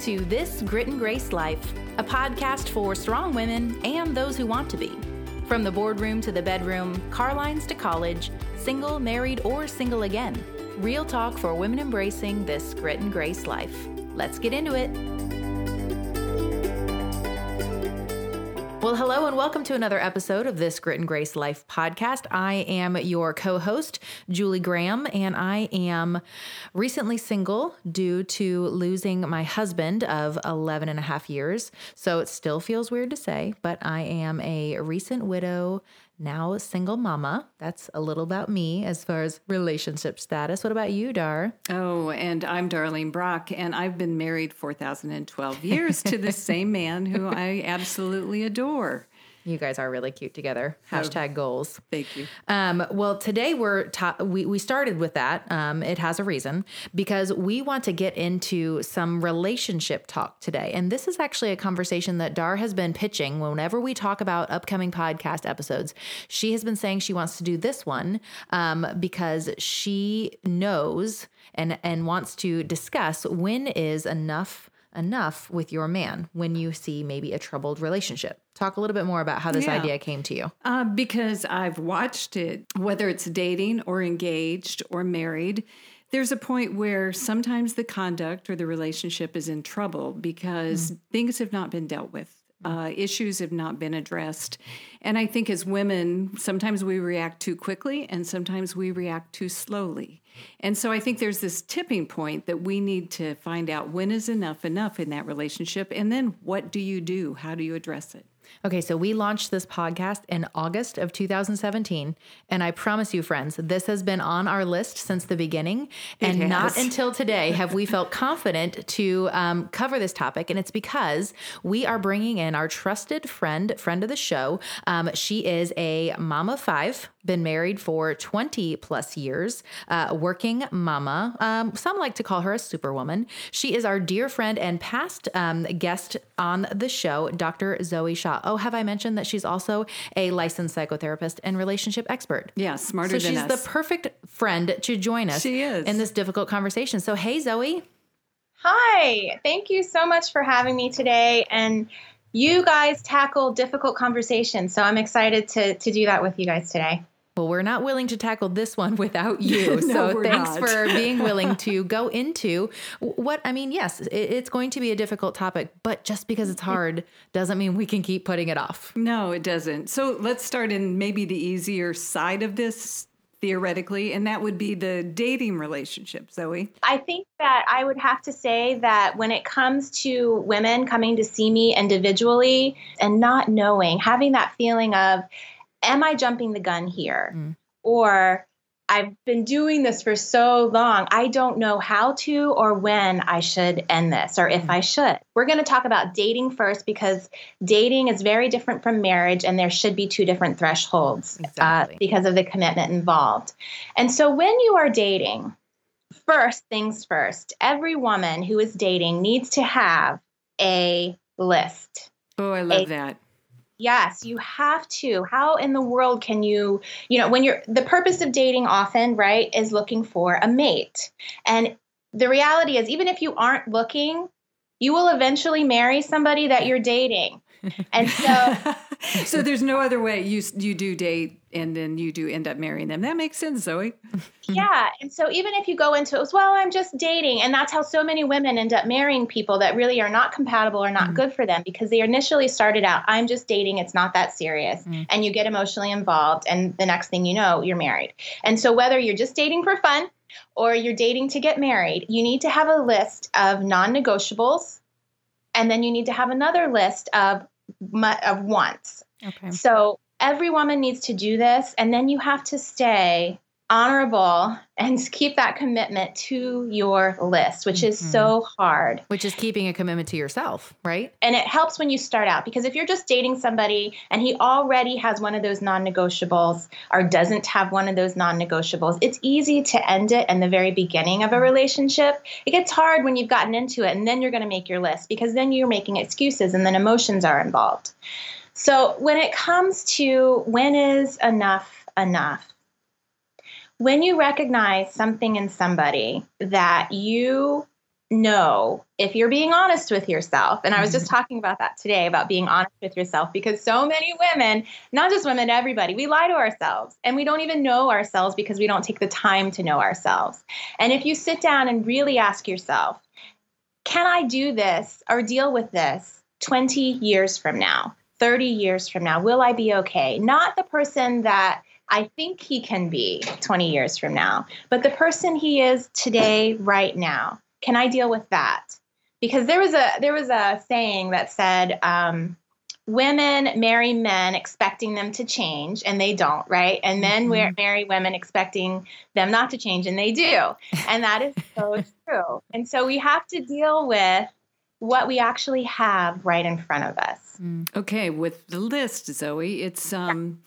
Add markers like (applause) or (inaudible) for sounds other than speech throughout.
to This Grit and Grace Life, a podcast for strong women and those who want to be. From the boardroom to the bedroom, car lines to college, single, married, or single again. Real talk for women embracing this grit and grace life. Let's get into it. Well, hello and welcome to another episode of this Grit and Grace Life podcast. I am your co host, Julie Graham, and I am recently single due to losing my husband of 11 and a half years. So it still feels weird to say, but I am a recent widow now a single mama. That's a little about me as far as relationship status. What about you, Dar? Oh, and I'm Darlene Brock, and I've been married 4,012 years to the (laughs) same man who I absolutely adore. You guys are really cute together. Hashtag goals. Thank you. Um, well, today we're ta- we we started with that. Um, it has a reason because we want to get into some relationship talk today, and this is actually a conversation that Dar has been pitching whenever we talk about upcoming podcast episodes. She has been saying she wants to do this one um, because she knows and and wants to discuss when is enough enough with your man when you see maybe a troubled relationship. Talk a little bit more about how this Yeah. idea came to you. Uh, because I've watched it, whether it's dating or engaged or married, there's a point where sometimes the conduct or the relationship is in trouble because things have not been dealt with. Uh, issues have not been addressed. And I think as women, sometimes we react too quickly and sometimes we react too slowly. And so I think there's this tipping point that we need to find out when is enough enough in that relationship. And then what do you do? How do you address it? Okay, so we launched this podcast in August of 2017. And I promise you, friends, this has been on our list since the beginning. And not until today (laughs) have we felt confident to um, cover this topic. And it's because we are bringing in our trusted friend, friend of the show. Um, she is a mom of five, been married for 20 plus years, uh, working mama. Um, some like to call her a superwoman. She is our dear friend and past um, guest on the show, Dr. Zoe Shaw. Oh, have I mentioned that she's also a licensed psychotherapist and relationship expert? Yeah, smarter So than she's the perfect friend to join us She is. in this difficult conversation. So, hey, Zoe. Hi, thank you so much for having me today. And you guys tackle difficult conversations, so I'm excited to to do that with you guys today. Well, we're not willing to tackle this one (laughs) without (laughs) you. No, so thanks not. for (laughs) being willing to go into what I mean. Yes, it, it's going to be a difficult topic, but just because it's hard doesn't mean we can keep putting it off. No, it doesn't. So let's start in maybe the easier side of this theoretically, and that would be the dating relationship, Zoe. I think that I would have to say that when it comes to women coming to see me individually and not knowing, having that feeling of, am I jumping the gun here? Mm. Or I've been doing this for so long, I don't know how to or when I should end this or if I should. We're going to talk about dating first because dating is very different from marriage and there should be two different thresholds Exactly. uh, because of the commitment involved. And so when you are dating, first things first, every woman who is dating needs to have a list. Oh, I love Hey. that. Yes, you have to. How in the world can you, you know, when you're the purpose of dating often, right, is looking for a mate. And the reality is, even if you aren't looking, you will eventually marry somebody that you're dating. And so, (laughs) (laughs) so there's no other way you you do date and then you do end up marrying them. That makes sense, Zoe. (laughs) yeah. And so, even if you go into it as well, I'm just dating. And that's how so many women end up marrying people that really are not compatible or not good for them because they initially started out, I'm just dating. It's not that serious. Mm. And you get emotionally involved. And the next thing you know, you're married. And so, whether you're just dating for fun or you're dating to get married, you need to have a list of non negotiables. And then you need to have another list of, Uh, of wants. Okay. So every woman needs to do this, and then you have to stay honorable and keep that commitment to your list, which is so mm-hmm. hard. Which is keeping a commitment to yourself, right? And it helps when you start out because if you're just dating somebody and he already has one of those non negotiables or doesn't have one of those non negotiables, it's easy to end it in the very beginning of a relationship. It gets hard when you've gotten into it and then you're going to make your list because then you're making excuses and then emotions are involved. So when it comes to when is enough enough, when you recognize something in somebody that you know if you're being honest with yourself. And I was just mm-hmm. talking about that today about being honest with yourself because so many women, not just women, everybody, we lie to ourselves and we don't even know ourselves because we don't take the time to know ourselves. And if you sit down and really ask yourself, can I do this or deal with this 20 years from now, 30 years from now? Will I be okay? Not the person that I think he can be 20 years from now, but the person he is today, right now. Can I deal with that? Because there was a there was a saying that said um, women marry men expecting them to change and they don't, right? And men mm-hmm. marry women expecting them not to change and they do. And that is so (laughs) true. And so we have to deal with what we actually have right in front of us. Mm. Okay, with the list, Zoe, it's um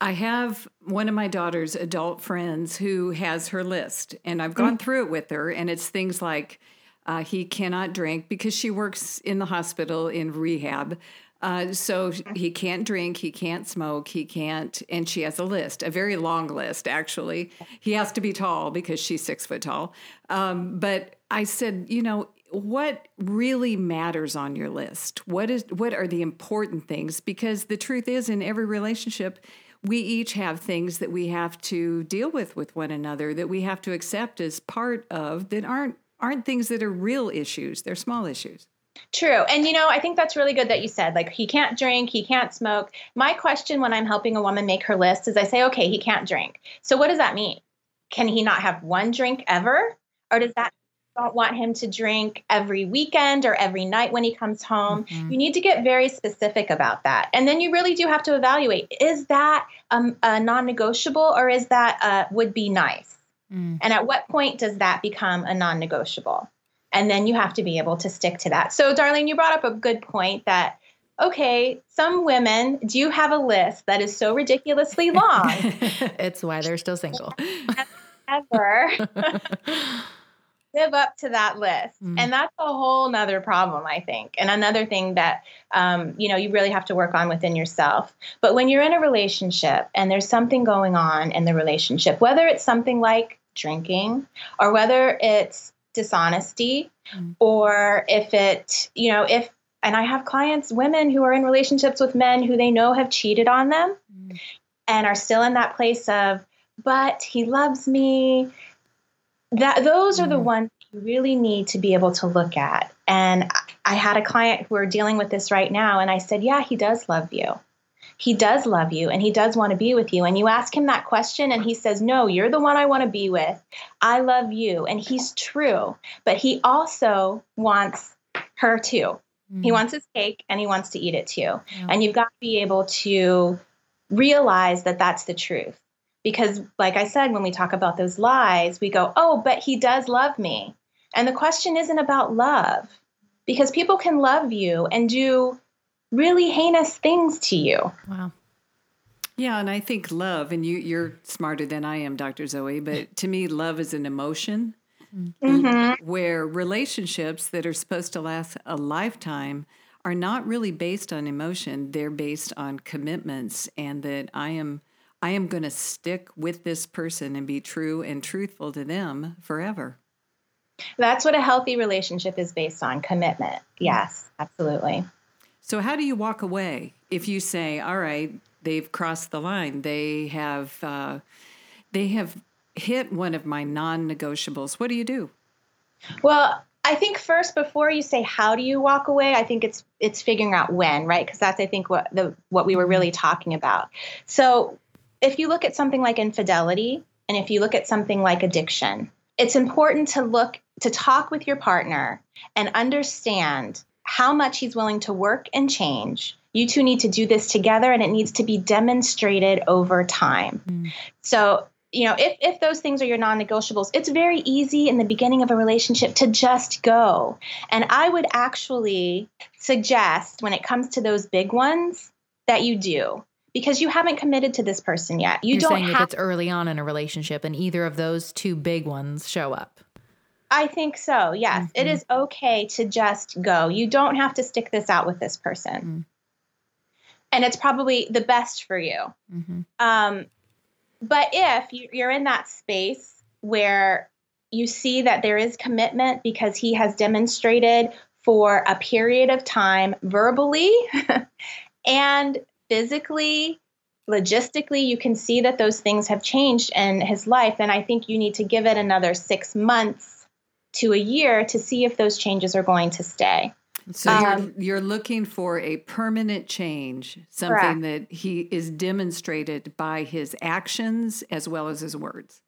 I have one of my daughter's adult friends who has her list, and I've gone mm. through it with her, and it's things like uh, he cannot drink because she works in the hospital in rehab. Uh, so he can't drink, he can't smoke, he can't, and she has a list, a very long list actually. He has to be tall because she's six foot tall. Um, but I said, you know, what really matters on your list? What is what are the important things? Because the truth is, in every relationship, we each have things that we have to deal with with one another that we have to accept as part of that aren't aren't things that are real issues they're small issues True. And you know, I think that's really good that you said like he can't drink, he can't smoke. My question when I'm helping a woman make her list is I say, "Okay, he can't drink." So what does that mean? Can he not have one drink ever? Or does that don't want him to drink every weekend or every night when he comes home. Mm-hmm. You need to get very specific about that. And then you really do have to evaluate is that um, a non negotiable or is that uh, would be nice? Mm. And at what point does that become a non negotiable? And then you have to be able to stick to that. So, Darlene, you brought up a good point that okay, some women do have a list that is so ridiculously (laughs) long. it's why they're still single. Ever. (laughs) (laughs) live up to that list mm. and that's a whole nother problem i think and another thing that um, you know you really have to work on within yourself but when you're in a relationship and there's something going on in the relationship whether it's something like drinking or whether it's dishonesty mm. or if it you know if and i have clients women who are in relationships with men who they know have cheated on them mm. and are still in that place of but he loves me that those are the mm. ones you really need to be able to look at. And I had a client who are dealing with this right now, and I said, Yeah, he does love you. He does love you and he does want to be with you. And you ask him that question, and he says, No, you're the one I want to be with. I love you. And he's true. But he also wants her too. Mm. He wants his cake and he wants to eat it too. Yeah. And you've got to be able to realize that that's the truth because, like I said, when we talk about those lies, we go, oh, but he does love me. And the question isn't about love because people can love you and do really heinous things to you. Wow. Yeah, and I think love, and you, you're smarter than I am, Dr. Zoe, but to me, love is an emotion mm-hmm. where relationships that are supposed to last a lifetime are not really based on emotion. They're based on commitments, and that I am I am going to stick with this person and be true and truthful to them forever. That's what a healthy relationship is based on commitment. Yes, absolutely. So, how do you walk away if you say, "All right, they've crossed the line. They have, uh, they have hit one of my non-negotiables." What do you do? Well, I think first before you say how do you walk away, I think it's it's figuring out when, right? Because that's I think what the what we were really talking about. So if you look at something like infidelity and if you look at something like addiction, it's important to look to talk with your partner and understand how much he's willing to work and change. You two need to do this together and it needs to be demonstrated over time. Mm. So, you know, if, if those things are your non negotiables, it's very easy in the beginning of a relationship to just go. And I would actually suggest when it comes to those big ones that you do because you haven't committed to this person yet. You You're don't saying have if it's early on in a relationship and either of those two big ones show up. I think so. Yes, mm-hmm. it is okay to just go. You don't have to stick this out with this person. Mm-hmm. And it's probably the best for you. Mm-hmm. Um, but if you're in that space where you see that there is commitment because he has demonstrated for a period of time verbally (laughs) and physically logistically you can see that those things have changed in his life and i think you need to give it another six months to a year to see if those changes are going to stay. So um, you're, you're looking for a permanent change something correct. that he is demonstrated by his actions as well as his words.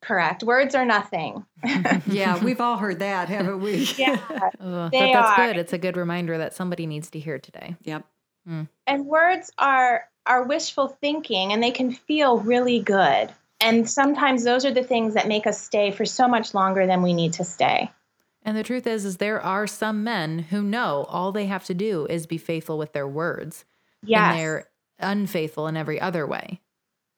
Correct. Words are nothing. (laughs) Yeah we've all heard that haven't we? (laughs) Yeah. Oh, they that's are. good. It's a good reminder that somebody needs to hear today. Yep mm. and words are are wishful thinking and they can feel really good. And sometimes those are the things that make us stay for so much longer than we need to stay. And the truth is is there are some men who know all they have to do is be faithful with their words. Yes. And they're unfaithful in every other way.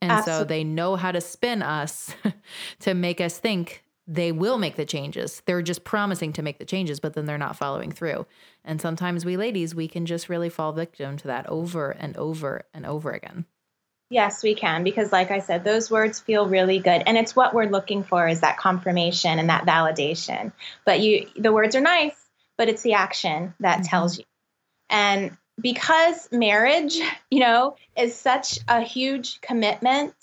And Absolutely. so they know how to spin us (laughs) to make us think they will make the changes. They're just promising to make the changes, but then they're not following through. And sometimes we ladies, we can just really fall victim to that over and over and over again. Yes, we can because like I said, those words feel really good and it's what we're looking for is that confirmation and that validation. But you the words are nice, but it's the action that mm-hmm. tells you. And because marriage, you know, is such a huge commitment,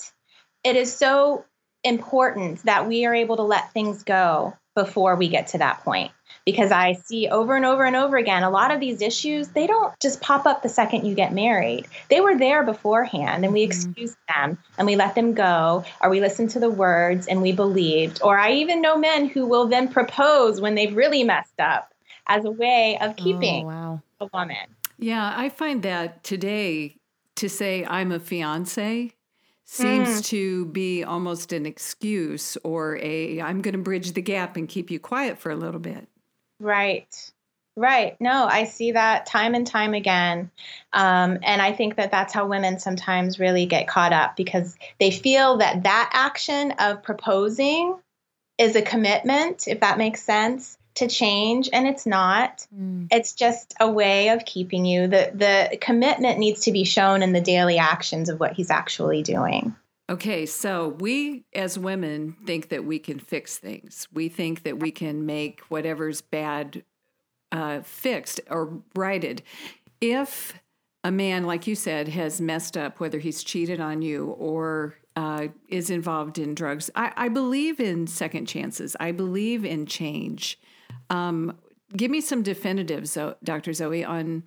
it is so important that we are able to let things go before we get to that point because I see over and over and over again a lot of these issues, they don't just pop up the second you get married. They were there beforehand and we mm-hmm. excused them and we let them go, or we listened to the words and we believed. Or I even know men who will then propose when they've really messed up as a way of keeping oh, wow. a woman. Yeah, I find that today to say I'm a fiance seems mm. to be almost an excuse or a I'm going to bridge the gap and keep you quiet for a little bit. Right. Right. No, I see that time and time again. Um, and I think that that's how women sometimes really get caught up because they feel that that action of proposing is a commitment, if that makes sense, to change. And it's not. Mm. It's just a way of keeping you. The, the commitment needs to be shown in the daily actions of what he's actually doing. Okay, so we as women think that we can fix things. We think that we can make whatever's bad uh, fixed or righted. If a man, like you said, has messed up, whether he's cheated on you or uh, is involved in drugs, I, I, believe in second chances. I believe in change. Um, give me some definitives, Dr. Zoe, on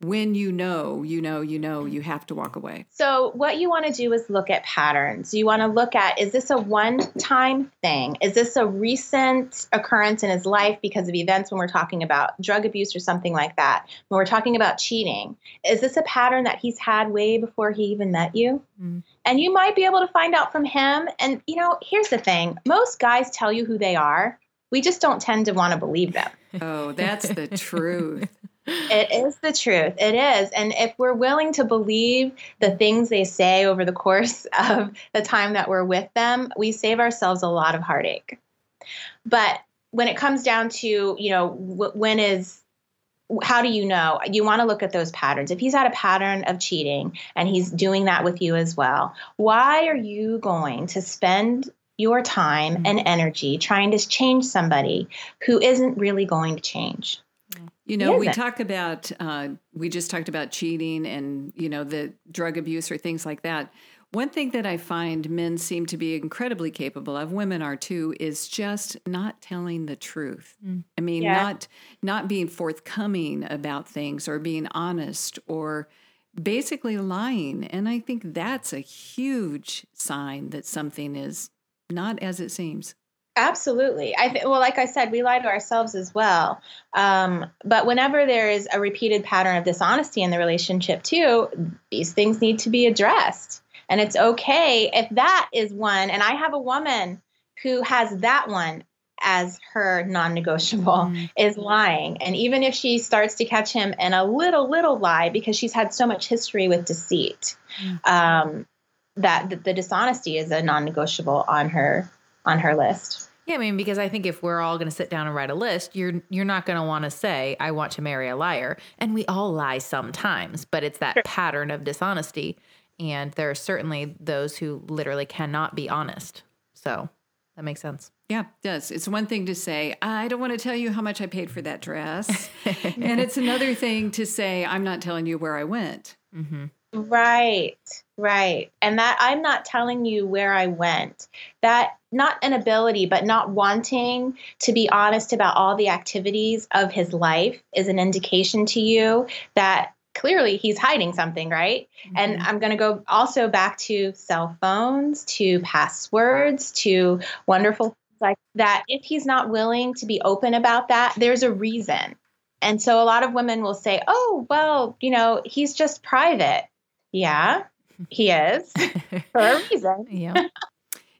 when you know, you know, you know, you have to walk away? So, what you want to do is look at patterns. You want to look at is this a one time thing? Is this a recent occurrence in his life because of events when we're talking about drug abuse or something like that? When we're talking about cheating, is this a pattern that he's had way before he even met you? Mm. And you might be able to find out from him. And, you know, here's the thing most guys tell you who they are. We just don't tend to want to believe them. Oh, that's the truth. (laughs) It is the truth. It is. And if we're willing to believe the things they say over the course (laughs) of the time that we're with them, we save ourselves a lot of heartache. But when it comes down to, you know, when is how do you know? You want to look at those patterns. If he's had a pattern of cheating and he's doing that with you as well, why are you going to spend your time and mm-hmm. energy trying to change somebody who isn't really going to change? You know, we talk about, uh, we just talked about cheating and, you know, the drug abuse or things like that. One thing that I find men seem to be incredibly capable of, women are too, is just not telling the truth. Mm. I mean, yeah. not not being forthcoming about things or being honest or basically lying. And I think that's a huge sign that something is not as it seems. Absolutely. I th- well, like I said, we lie to ourselves as well. Um, but whenever there is a repeated pattern of dishonesty in the relationship, too, these things need to be addressed. And it's okay if that is one. And I have a woman who has that one as her non-negotiable mm. is lying. And even if she starts to catch him in a little little lie because she's had so much history with deceit, mm. um, that the, the dishonesty is a non-negotiable on her on her list. Yeah, I mean, because I think if we're all going to sit down and write a list, you're you're not going to want to say, "I want to marry a liar," and we all lie sometimes, but it's that sure. pattern of dishonesty, and there are certainly those who literally cannot be honest. So, That makes sense. Yeah, it does. It's one thing to say, I don't want to tell you how much I paid for that dress. (laughs) and it's another thing to say, I'm not telling you where I went. Mm-hmm. Right, right. And that I'm not telling you where I went. That not an ability, but not wanting to be honest about all the activities of his life is an indication to you that clearly he's hiding something, right? Mm-hmm. And I'm going to go also back to cell phones, to passwords, to wonderful things like that. If he's not willing to be open about that, there's a reason. And so a lot of women will say, oh, well, you know, he's just private. Yeah, he is (laughs) for a reason. yeah.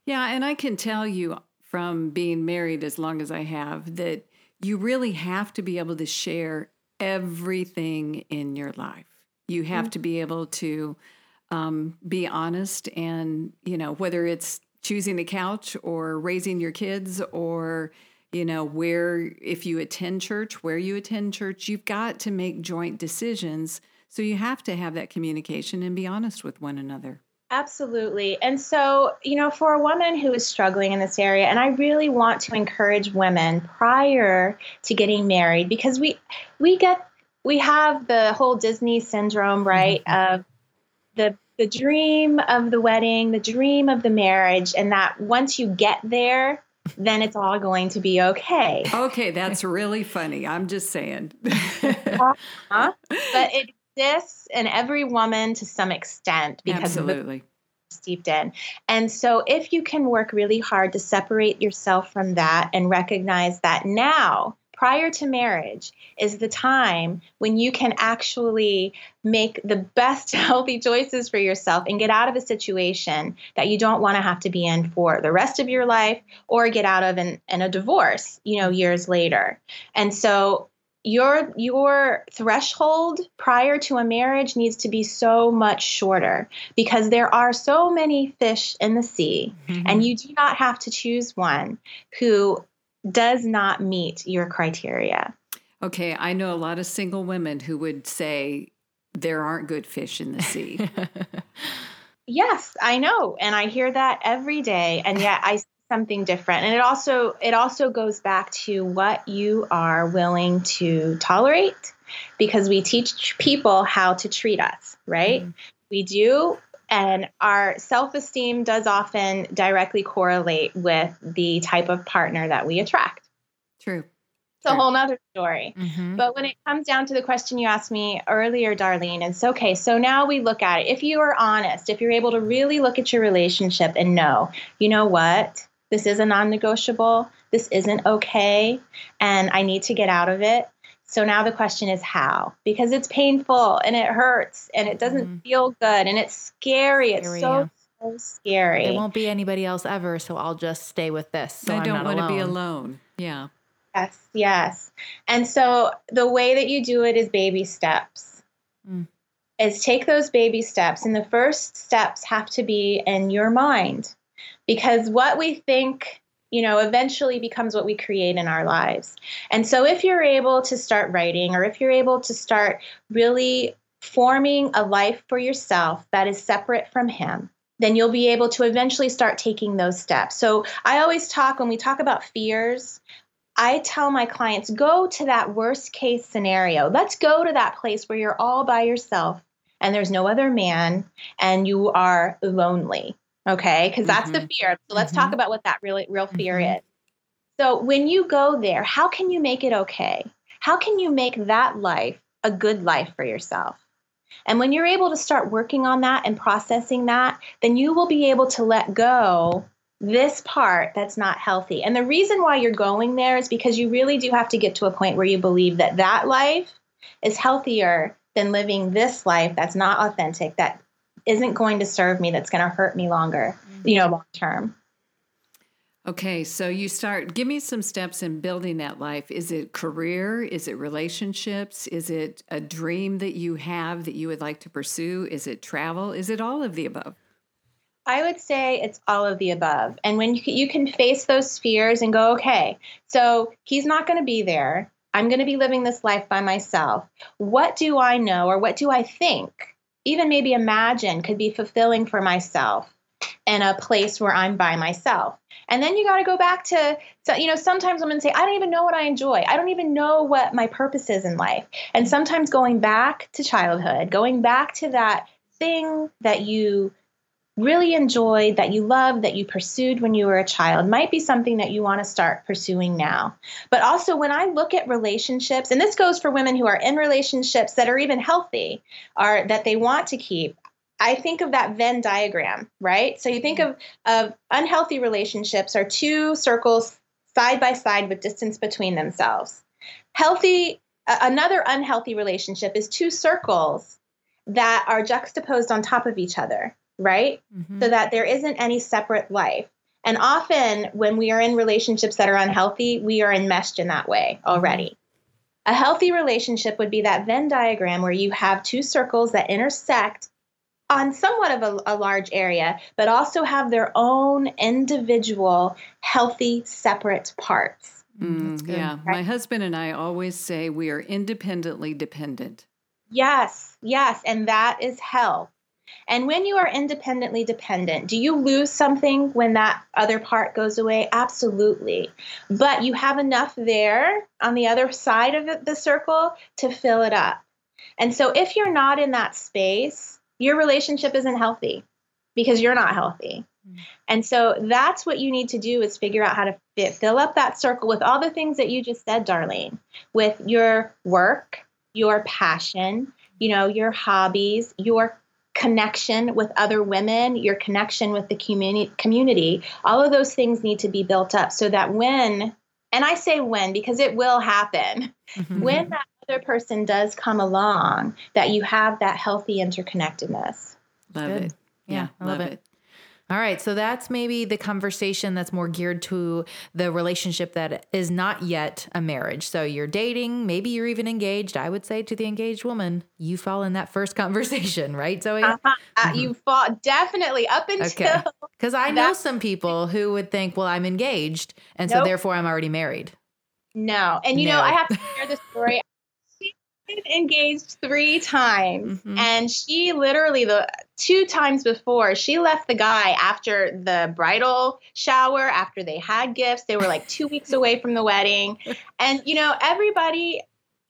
yeah. And I can tell you from being married as long as I have that you really have to be able to share everything in your life. You have mm-hmm. to be able to um, be honest and, you know, whether it's choosing the couch or raising your kids or, you know, where, if you attend church, where you attend church, you've got to make joint decisions. So you have to have that communication and be honest with one another. Absolutely. And so, you know, for a woman who is struggling in this area, and I really want to encourage women prior to getting married because we we get we have the whole Disney syndrome, right? Mm-hmm. Of the the dream of the wedding, the dream of the marriage, and that once you get there, then it's all going to be okay. Okay, that's really funny. I'm just saying. (laughs) uh-huh. But it exists in every woman to some extent because Absolutely. of steeped in. And so if you can work really hard to separate yourself from that and recognize that now prior to marriage is the time when you can actually make the best (laughs) healthy choices for yourself and get out of a situation that you don't want to have to be in for the rest of your life or get out of in, in a divorce you know years later and so your your threshold prior to a marriage needs to be so much shorter because there are so many fish in the sea mm-hmm. and you do not have to choose one who does not meet your criteria. Okay, I know a lot of single women who would say there aren't good fish in the sea. (laughs) yes, I know, and I hear that every day, and yet I something different. And it also it also goes back to what you are willing to tolerate because we teach people how to treat us, right? Mm-hmm. We do and our self esteem does often directly correlate with the type of partner that we attract. True. It's a whole nother story. Mm-hmm. But when it comes down to the question you asked me earlier, Darlene, it's okay. So now we look at it. If you are honest, if you're able to really look at your relationship and know, you know what? This is a non negotiable. This isn't okay. And I need to get out of it. So now the question is how? Because it's painful and it hurts and it doesn't mm. feel good and it's scary. scary it's so, yeah. so scary. There won't be anybody else ever, so I'll just stay with this. So I don't want to be alone. Yeah. Yes, yes. And so the way that you do it is baby steps. Mm. Is take those baby steps, and the first steps have to be in your mind, because what we think you know, eventually becomes what we create in our lives. And so if you're able to start writing or if you're able to start really forming a life for yourself that is separate from Him, then you'll be able to eventually start taking those steps. So I always talk when we talk about fears, I tell my clients go to that worst case scenario. Let's go to that place where you're all by yourself and there's no other man and you are lonely Okay. Because that's mm-hmm. the fear. So let's mm-hmm. talk about what that really real fear mm-hmm. is. So when you go there, how can you make it okay? How can you make that life a good life for yourself? And when you're able to start working on that and processing that, then you will be able to let go this part that's not healthy. And the reason why you're going there is because you really do have to get to a point where you believe that that life is healthier than living this life that's not authentic, that isn't going to serve me that's going to hurt me longer, mm-hmm. you know, long term. Okay, so you start, give me some steps in building that life. Is it career? Is it relationships? Is it a dream that you have that you would like to pursue? Is it travel? Is it all of the above? I would say it's all of the above. And when you, you can face those fears and go, okay, so he's not going to be there. I'm going to be living this life by myself. What do I know or what do I think even maybe imagine could be fulfilling for myself in a place where I'm by myself. And then you got to go back to, you know, sometimes women say, I don't even know what I enjoy. I don't even know what my purpose is in life. And sometimes going back to childhood, going back to that thing that you really enjoyed, that you loved, that you pursued when you were a child might be something that you want to start pursuing now. But also, when I look at relationships, and this goes for women who are in relationships that are even healthy, or that they want to keep, I think of that Venn diagram, right? So you think of, of unhealthy relationships are two circles side by side with distance between themselves. Healthy, uh, another unhealthy relationship is two circles that are juxtaposed on top of each other right? Mm-hmm. So that there isn't any separate life. And often when we are in relationships that are unhealthy, we are enmeshed in that way already. A healthy relationship would be that Venn diagram where you have two circles that intersect on somewhat of a, a, large area, but also have their own individual, healthy, separate parts. Mm, yeah. Right? My husband and I always say we are independently dependent. Yes, yes. And that is health. And when you are independently dependent, do you lose something when that other part goes away? Absolutely. But you have enough there on the other side of the circle to fill it up. And so if you're not in that space, your relationship isn't healthy because you're not healthy. Mm. And so that's what you need to do is figure out how to fit, fill up that circle with all the things that you just said, Darlene, with your work, your passion, you know, your hobbies, your connection with other women, your connection with the community, community, all of those things need to be built up so that when, and I say when because it will happen, mm-hmm. when that other person does come along, that you have that healthy interconnectedness. Love Good. it. Yeah, yeah love, love it. it. All right. So that's maybe the conversation that's more geared to the relationship that is not yet a marriage. So you're dating, maybe you're even engaged. I would say to the engaged woman, you fall in that first (laughs) conversation, right, Zoe? Uh-huh. Uh, mm-hmm. You fall definitely up until. Okay. Because I know some people who would think, well, I'm engaged. And nope. so therefore I'm already married. No. And you no. know, I have (laughs) to share the story engaged three times. Mm-hmm. and she literally the two times before she left the guy after the bridal shower after they had gifts. They were like two (laughs) weeks away from the wedding. And you know everybody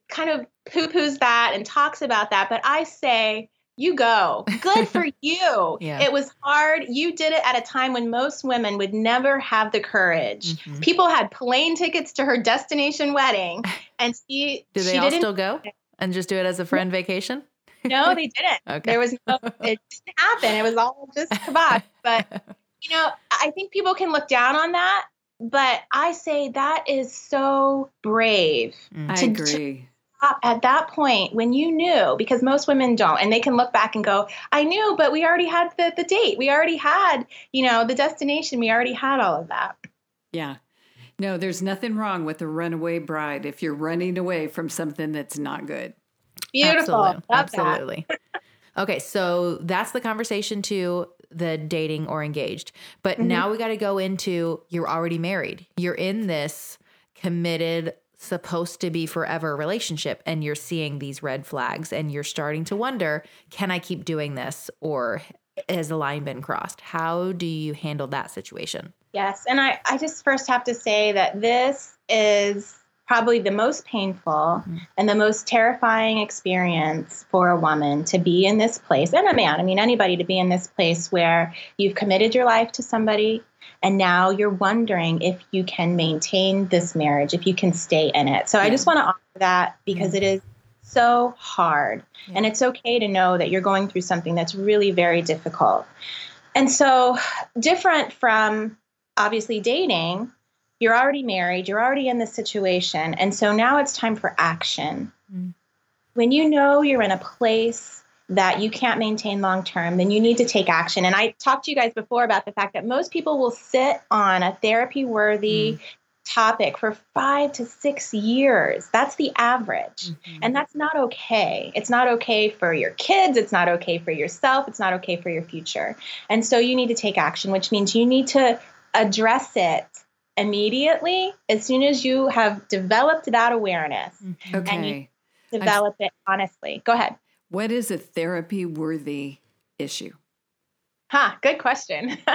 kind of poo-poos that and talks about that. But i say you go. Good for (laughs) you. Yeah. it was hard. You did it at a time when most women would never have the courage. Mm-hmm. people had plane tickets to her destination wedding and she do they she all still go (laughs) and just do it as a friend vacation? No, they (laughs) didn't. okay. There was no, (laughs) it didn't happen. It was all just kibosh. But, (laughs) you know, I think people can look down on that. But I say that is so brave. Mm. I agree. At that point, when you knew, because most women don't, and they can look back and go, I knew, but we already had the, the date. We already had, you know, the destination. We already had all of that. Yeah. No, there's nothing wrong with a runaway bride if you're running away from something that's not good. Beautiful. Absolutely. Absolutely. okay, so that's the conversation to the dating or engaged. But mm-hmm. now we got to go into you're already married. You're in this committed supposed to be forever relationship and you're seeing these red flags and you're starting to wonder, can I keep doing this or has the line been crossed? How do you handle that situation? Yes. And I, I just first have to say that this is probably the most painful mm-hmm. and the most terrifying experience for a woman to be in this place and a man. I mean, anybody to be in this place where you've committed your life to somebody and now you're wondering if you can maintain this marriage, if you can stay in it. So yeah. I just want to offer that because mm-hmm. it is so hard. Yeah. And it's okay to know that you're going through something that's really very difficult. And so, different from obviously dating, you're already married, you're already in this situation. And so now it's time for action. Mm. When you know you're in a place that you can't maintain long term, then you need to take action. And I talked to you guys before about the fact that most people will sit on a therapy worthy mm. topic for five to six years. That's the average. Mm-hmm. And that's not okay. It's not okay for your kids. It's not okay for yourself. It's not okay for your future. And so you need to take action, which means you need to address it immediately as soon as you have developed that awareness mm-hmm. okay. and you develop i it honestly. Go ahead. What is a therapy worthy issue? Huh, good question. (laughs)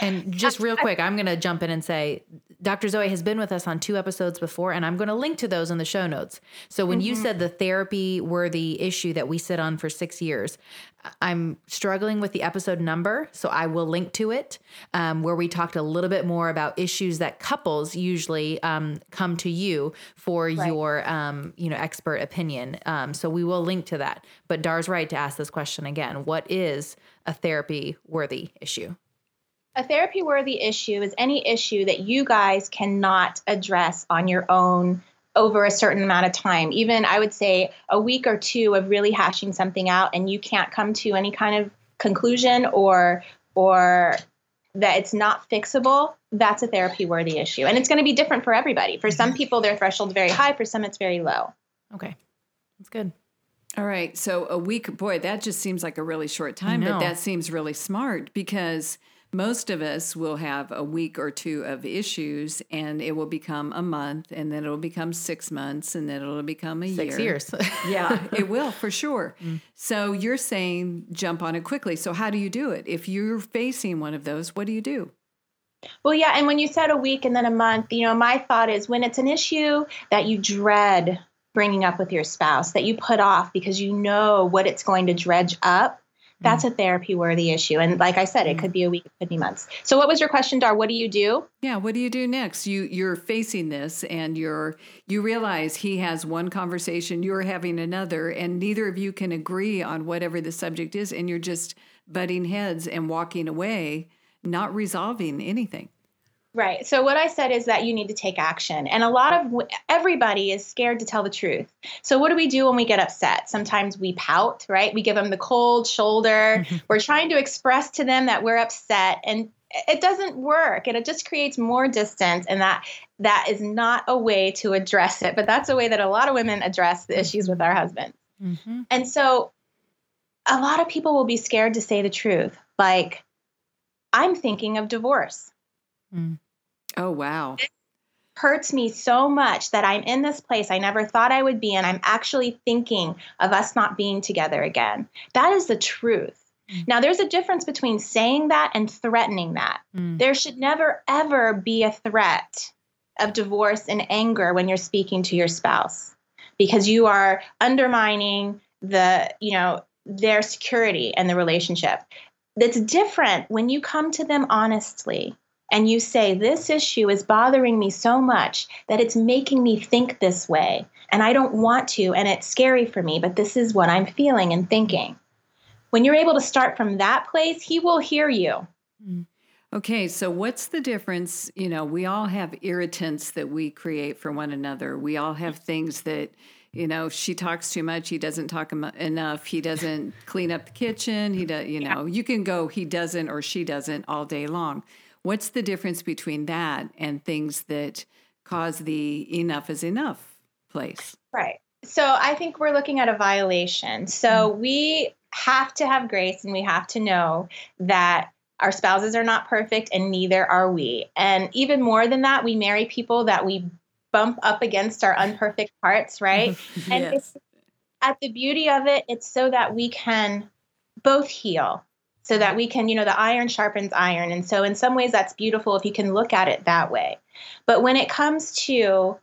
And just real quick, I'm going to jump in and say Dr. Zoe has been with us on two episodes before, and I'm going to link to those in the show notes. So when mm-hmm. you said the therapy worthy issue that we sit on for six years, I'm struggling with the episode number. So I will link to it um, where we talked a little bit more about issues that couples usually um, come to you for right. your, um, you know, expert opinion. Um, so we will link to that. But Dar's right to ask this question again. What is a therapy worthy issue? A therapy worthy issue is any issue that you guys cannot address on your own over a certain amount of time. Even I would say a week or two of really hashing something out and you can't come to any kind of conclusion or or that it's not fixable, that's a therapy worthy issue. And it's going to be different for everybody. For some mm-hmm. people their threshold's very high, for some it's very low. Okay. That's good. All right. So a week, boy, that just seems like a really short time, but that seems really smart because most of us will have a week or two of issues and it will become a month and then it'll become six months and then it'll become a six year. years. (laughs) Yeah it will for sure. Mm. so you're saying jump on it quickly. So how do you do it? If you're facing one of those what do you do? Well yeah and when you said a week and then a month you know my thought is when it's an issue that you dread bringing up with your spouse that you put off because you know what it's going to dredge up that's mm. a therapy worthy issue. And like I said, it mm. could be a week, it could be months. So what was your question, Dar? What do you do? Yeah, what do you do next? You you're facing this and you're you realize he has one conversation, you're having another, and neither of you can agree on whatever the subject is, and you're just butting heads and walking away, not resolving anything. Right. So what I said is that you need to take action. And a lot of everybody is scared to tell the truth. So what do we do when we get upset? Sometimes we pout, right? We give them the cold shoulder. we're trying to express to them that we're upset and it doesn't work and it just creates more distance and that that is not a way to address it but that's a way that a lot of women address the issues with our husbands mm-hmm. and so a lot of people will be scared to say the truth like i'm thinking of divorce mm. Oh, wow. It hurts me so much that I'm in this place I never thought I would be, and I'm actually thinking of us not being together again. That is the truth. Mm. Now, there's a difference between saying that and threatening that. Mm. There should never, ever be a threat of divorce and anger when you're speaking to your spouse because you are undermining the, you know, their security and the relationship. That's different when you come to them honestly and you say, This issue is bothering me so much that it's making me think this way, and I don't want to, and it's scary for me, but this is what I'm feeling and thinking. When you're able to start from that place, he will hear you. Mm. Okay, so what's the difference? You know, we all have irritants that we create for one another. We all have things that, you know, she talks too much, he doesn't talk enough, he doesn't clean up the kitchen, he does, you know, you can go he doesn't or she doesn't all day long. What's the difference between that and things that cause the enough is enough place? Right. So I think we're looking at a violation. So mm-hmm. we have to have grace and we have to know that our spouses are not perfect and neither are we. And even more than that, we marry people that we bump up against our unperfect parts, right? (laughs) yes. And at the beauty of it, it's so that we can both heal so that we can, you know, the iron sharpens iron. And so, in some ways, that's beautiful if you can look at it that way. But when it comes to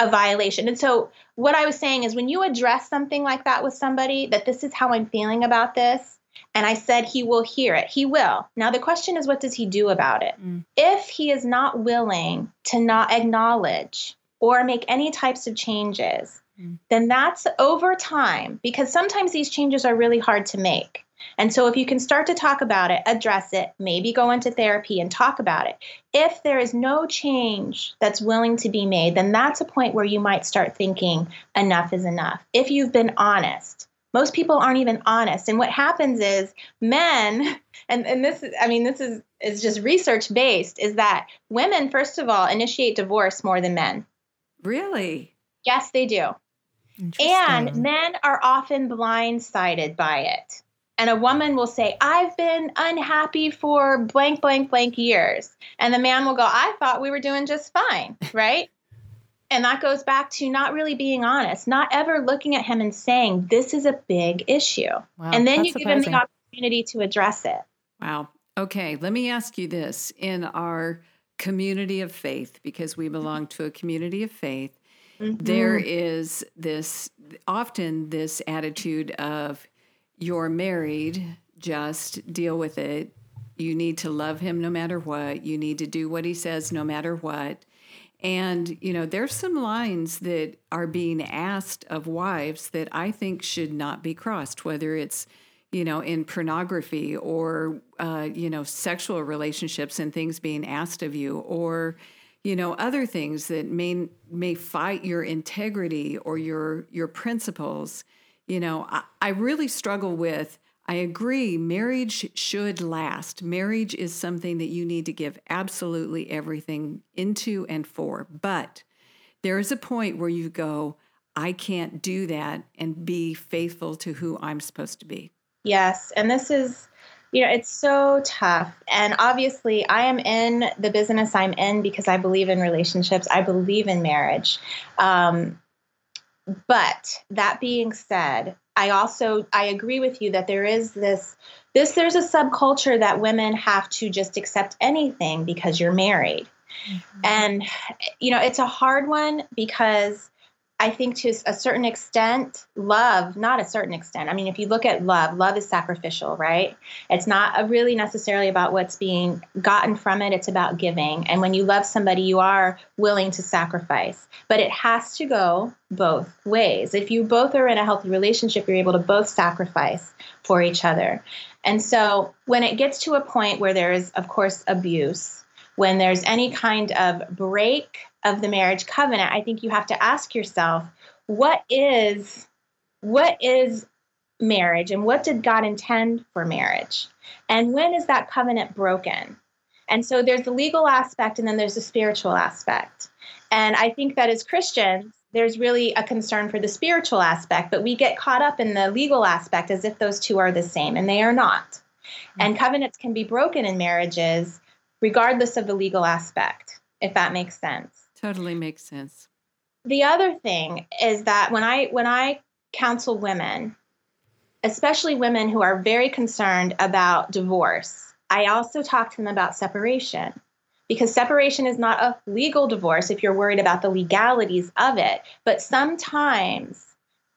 a violation, and so what I was saying is when you address something like that with somebody, that this is how I'm feeling about this, and I said he will hear it, he will. Now, the question is, what does he do about it? Mm. If he is not willing to not acknowledge or make any types of changes, mm. then that's over time, because sometimes these changes are really hard to make. And so, if you can start to talk about it, address it, maybe go into therapy and talk about it. If there is no change that's willing to be made, then that's a point where you might start thinking enough is enough. If you've been honest, most people aren't even honest. And what happens is men, (laughs) and, and this is, I mean, this is, is just research based, is that women, first of all, initiate divorce more than men. Really? Yes, they do. And men are often blindsided by it and a woman will say, I've been unhappy for blank, blank, blank years. And the man will go, I thought we were doing just fine, (laughs) right? and that goes back to not really being honest, not ever looking at him and saying, This is a big issue. Wow, and then you give him the opportunity to address it. Wow. Okay, let me ask you this. In our community of faith, because we belong to a community of faith, mm-hmm. there is this often this attitude of you're married, just deal with it. You need to love him no matter what. You need to do what he says no matter what. And, you know, there's some lines that are being asked of wives that I think should not be crossed, whether it's, you know, in pornography or, uh, you know, sexual relationships and things being asked of you or, you know, other things that may, may fight your integrity or your, your principles. You know, I, I really struggle with I agree, marriage should last. Marriage is something that you need to give absolutely everything into and for. But there is a point where you go, I can't do that and be faithful to who I'm supposed to be. Yes. And this is, you know, it's so tough. And obviously, I am in the business I'm in because I believe in relationships, I believe in marriage. Um, but that being said, I also I agree with you that there is this this there's a subculture that women have to just accept anything because you're married. Mm-hmm. And you know, it's a hard one because I think to a certain extent, love, not a certain extent. I mean, if you look at love, love is sacrificial, right? It's not really necessarily about what's being gotten from it, it's about giving. And when you love somebody, you are willing to sacrifice. But it has to go both ways. If you both are in a healthy relationship, you're able to both sacrifice for each other. And so when it gets to a point where there is, of course, abuse, when there's any kind of break of the marriage covenant, I think you have to ask yourself, what is what is marriage and what did God intend for marriage? And when is that covenant broken? And so there's the legal aspect and then there's the spiritual aspect. And I think that as Christians, there's really a concern for the spiritual aspect, but we get caught up in the legal aspect as if those two are the same, and they are not. Mm-hmm. And covenants can be broken in marriages regardless of the legal aspect, if that makes sense. Totally makes sense. The other thing is that when I when I counsel women, especially women who are very concerned about divorce, I also talk to them about separation. Because separation is not a legal divorce if you're worried about the legalities of it, but sometimes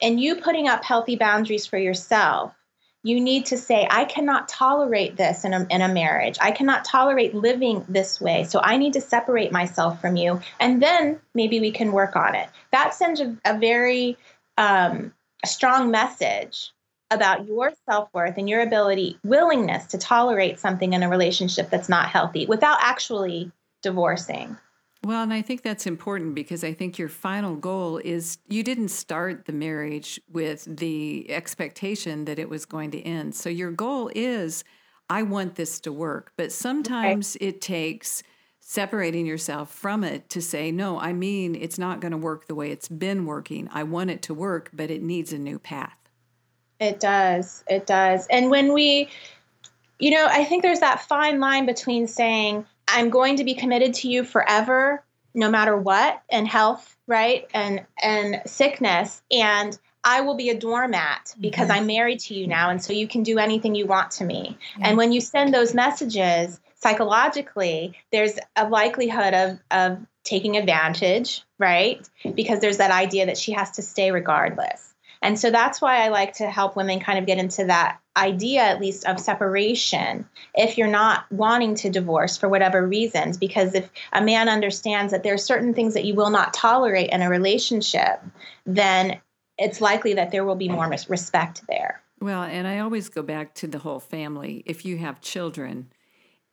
and you putting up healthy boundaries for yourself you need to say, I cannot tolerate this in a, in a marriage. I cannot tolerate living this way. So I need to separate myself from you. And then maybe we can work on it. That sends a, a very um, strong message about your self worth and your ability, willingness to tolerate something in a relationship that's not healthy without actually divorcing. Well, and I think that's important because I think your final goal is you didn't start the marriage with the expectation that it was going to end. So your goal is I want this to work, but sometimes okay. it takes separating yourself from it to say, no, I mean, it's not going to work the way it's been working. I want it to work, but it needs a new path. It does. It does. And when we, you know, I think there's that fine line between saying, I'm going to be committed to you forever, no matter what, and health, right? And and sickness. And I will be a doormat because mm-hmm. I'm married to you now. And so you can do anything you want to me. And when you send those messages psychologically, there's a likelihood of, of taking advantage, right? Because there's that idea that she has to stay regardless. And so that's why I like to help women kind of get into that idea, at least, of separation if you're not wanting to divorce for whatever reasons. Because if a man understands that there are certain things that you will not tolerate in a relationship, then it's likely that there will be more respect there. Well, and I always go back to the whole family. If you have children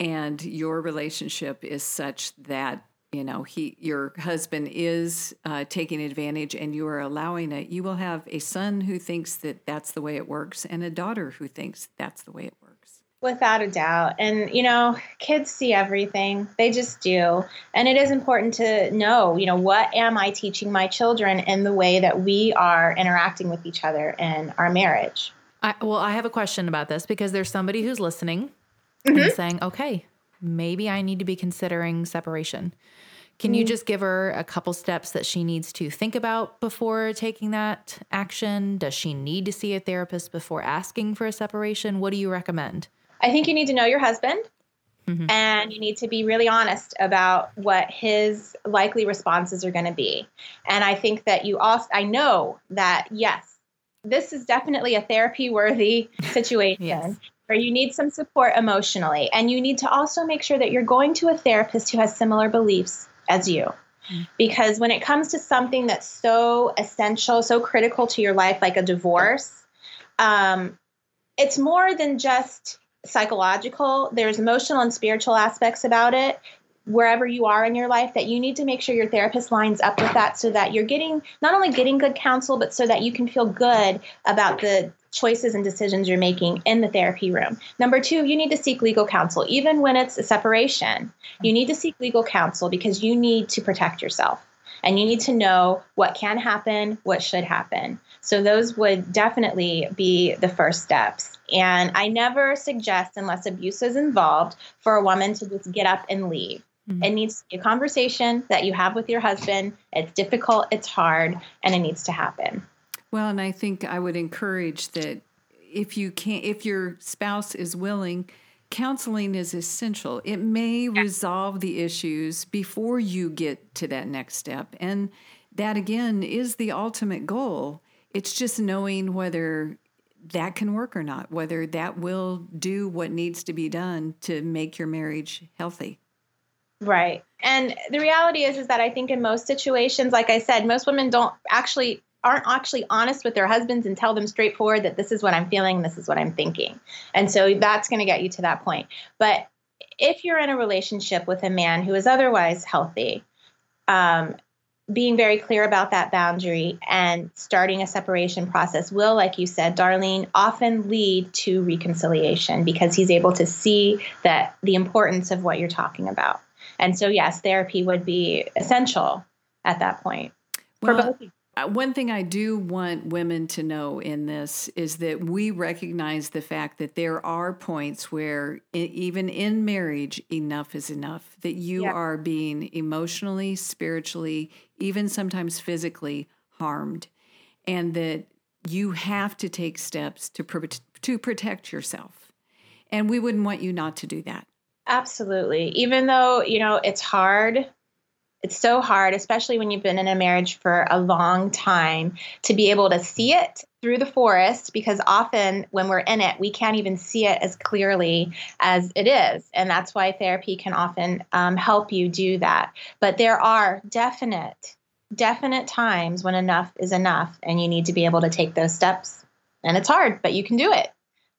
and your relationship is such that you know he your husband is uh, taking advantage and you are allowing it you will have a son who thinks that that's the way it works and a daughter who thinks that's the way it works. Without a doubt. And you know kids see everything. They just do. And it is important to know you know what am i teaching my children in the way that we are interacting with each other in our marriage? I, well i have a question about this because there's somebody who's listening mm-hmm. and saying okay maybe I need to be considering separation. Can you mm. just give her a couple steps that she needs to think about before taking that action? Does she need to see a therapist before asking for a separation? What do you recommend? I think you need to know your husband Mm-hmm. And you need to be really honest about what his likely responses are going to be. And I think that you also, I know that, yes, this is definitely a therapy worthy (laughs) situation. yes. Where you need some support emotionally. And you need to also make sure that you're going to a therapist who has similar beliefs as you. Mm. Because when it comes to something that's so essential, so critical to your life, like a divorce, um, it's more than just psychological, there's emotional and spiritual aspects about it wherever you are in your life that you need to make sure your therapist lines up with that so that you're getting not only getting good counsel but so that you can feel good about the choices and decisions you're making in the therapy room. Number 2, you need to seek legal counsel even when it's a separation. You need to seek legal counsel because you need to protect yourself and you need to know what can happen, what should happen. So those would definitely be the first steps. And I never suggest, unless abuse is involved, for a woman to just get up and leave. Mm-hmm. It needs to be a conversation that you have with your husband. It's difficult, it's hard, and it needs to happen. Well, and I think I would encourage that if you can if your spouse is willing, counseling is essential. It may resolve the issues before you get to that next step. And that again is the ultimate goal it's just knowing whether that can work or not, whether that will do what needs to be done to make your marriage healthy. Right. And the reality is is that I think in most situations like I said most women don't actually aren't actually honest with their husbands and tell them straightforward that this is what I'm feeling, this is what I'm thinking. And so that's going to get you to that point. But if you're in a relationship with a man who is otherwise healthy, um, being very clear about that boundary and starting a separation process will, like you said, Darlene, often lead to reconciliation because he's able to see that the importance of what you're talking about. And so, yes, therapy would be essential at that point well, for both Uh, one thing I do want women to know in this is that we recognize the fact that there are points where, even in marriage, enough is enough. That you yeah. are being emotionally, spiritually, even sometimes physically harmed, and that you have to take steps to pro- to protect yourself. And we wouldn't want you not to do that. Absolutely. Even though, you know, it's hard it's so hard, especially when you've been in a marriage for a long time, to be able to see it through the forest because often when we're in it, we can't even see it as clearly as it is. And that's why therapy can often um, help you do that. But there are definite, definite times when enough is enough, and you need to be able to take those steps. And it's hard, but you can do it.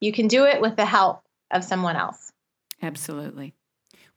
You can do it with the help of someone else. Absolutely.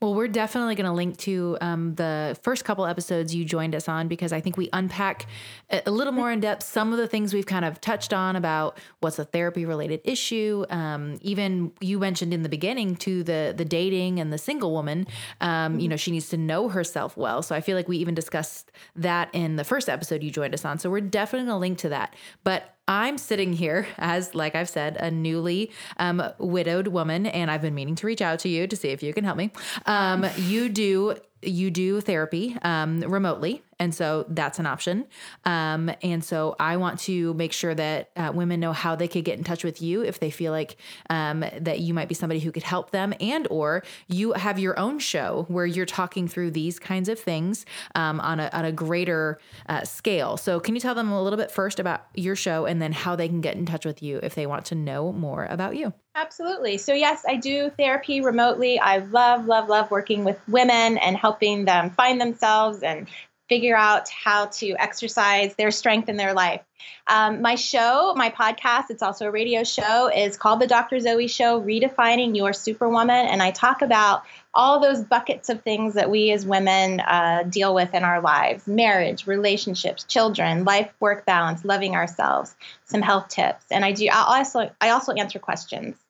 Well, we're definitely going to link to um, the first couple episodes you joined us on because I think we unpack a, little more in depth some of the things we've kind of touched on about what's a therapy related issue. Um, even you mentioned in the beginning to the the dating and the single woman. Um, you know, she needs to know herself well. So I feel like we even discussed that in the first episode you joined us on. So we're definitely going to link to that. But I'm sitting here as, like I've said, a newly um, widowed woman, and I've been meaning to reach out to you to see if you can help me. Um, you do you do therapy um, remotely and so that's an option. Um, and so I want to make sure that uh, women know how they could get in touch with you if they feel like um, that you might be somebody who could help them, and or you have your own show where you're talking through these kinds of things um, on a on a greater uh, scale. So can you tell them a little bit first about your show, and then how they can get in touch with you if they want to know more about you? Absolutely. So, yes, I do therapy remotely. I love, love, love working with women and helping them find themselves and figure out how to exercise their strength in their life. Um, my show, my podcast, it's also a radio show, is called The Dr. Zoe Show Redefining Your Superwoman. And I talk about all those buckets of things that we as women uh, deal with in our lives marriage, relationships, children, life work balance, loving ourselves, some health tips. And I do, I also, I also answer questions.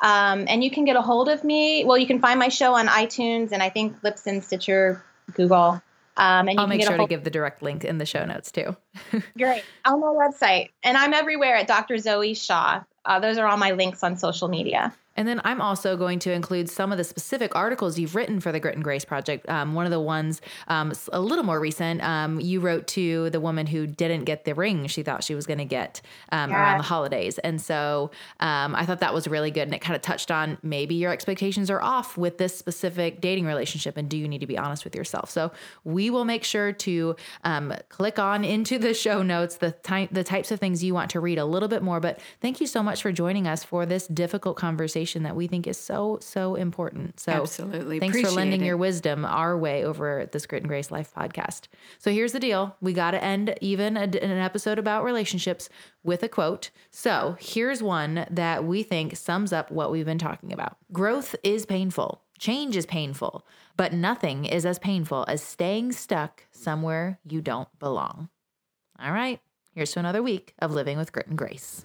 Um, and you can get a hold of me. Well, you can find my show on iTunes and I think Libsyn, Stitcher, Google. Um, and I'll make sure to give the direct link in the show notes too. (laughs) Great. On my website. And I'm everywhere at Dr. Zoe Shaw. Uh, those are all my links on social media. And then I'm also going to include some of the specific articles you've written for the Grit and Grace Project. Um, one of the ones um, a little more recent, um, you wrote to the woman who didn't get the ring she thought she was going to get um, yeah. around the holidays. And so um, I thought that was really good. And it kind of touched on maybe your expectations are off with this specific dating relationship. And do you need to be honest with yourself? So we will make sure to um, click on into the show notes the, ty- the types of things you want to read a little bit more. But thank you so much for joining us for this difficult conversation that we think is so, so important. So absolutely. Thanks Appreciate for lending it. your wisdom our way over this Grit and Grace Life podcast. So here's the deal. We got to end even a, an episode about relationships with a quote. So here's one that we think sums up what we've been talking about. Growth is painful. Change is painful, but nothing is as painful as staying stuck somewhere you don't belong. All right, here's to another week of living with grit and grace.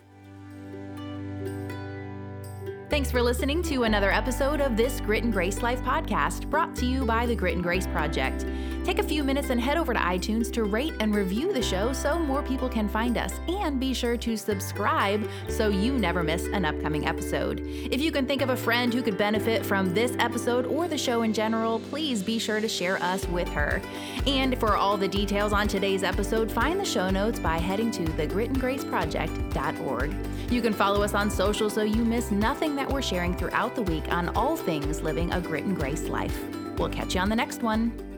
Thanks for listening to another episode of this Grit and Grace Life podcast brought to you by the Grit and Grace Project. Take a few minutes and head over to iTunes to rate and review the show so more people can find us. And be sure to subscribe so you never miss an upcoming episode. If you can think of a friend who could benefit from this episode or the show in general, please be sure to share us with her. And for all the details on today's episode, find the show notes by heading to thegritandgraceproject.org. You can follow us on social so you miss nothing that we're sharing throughout the week on all things living a grit and grace life. We'll catch you on the next one.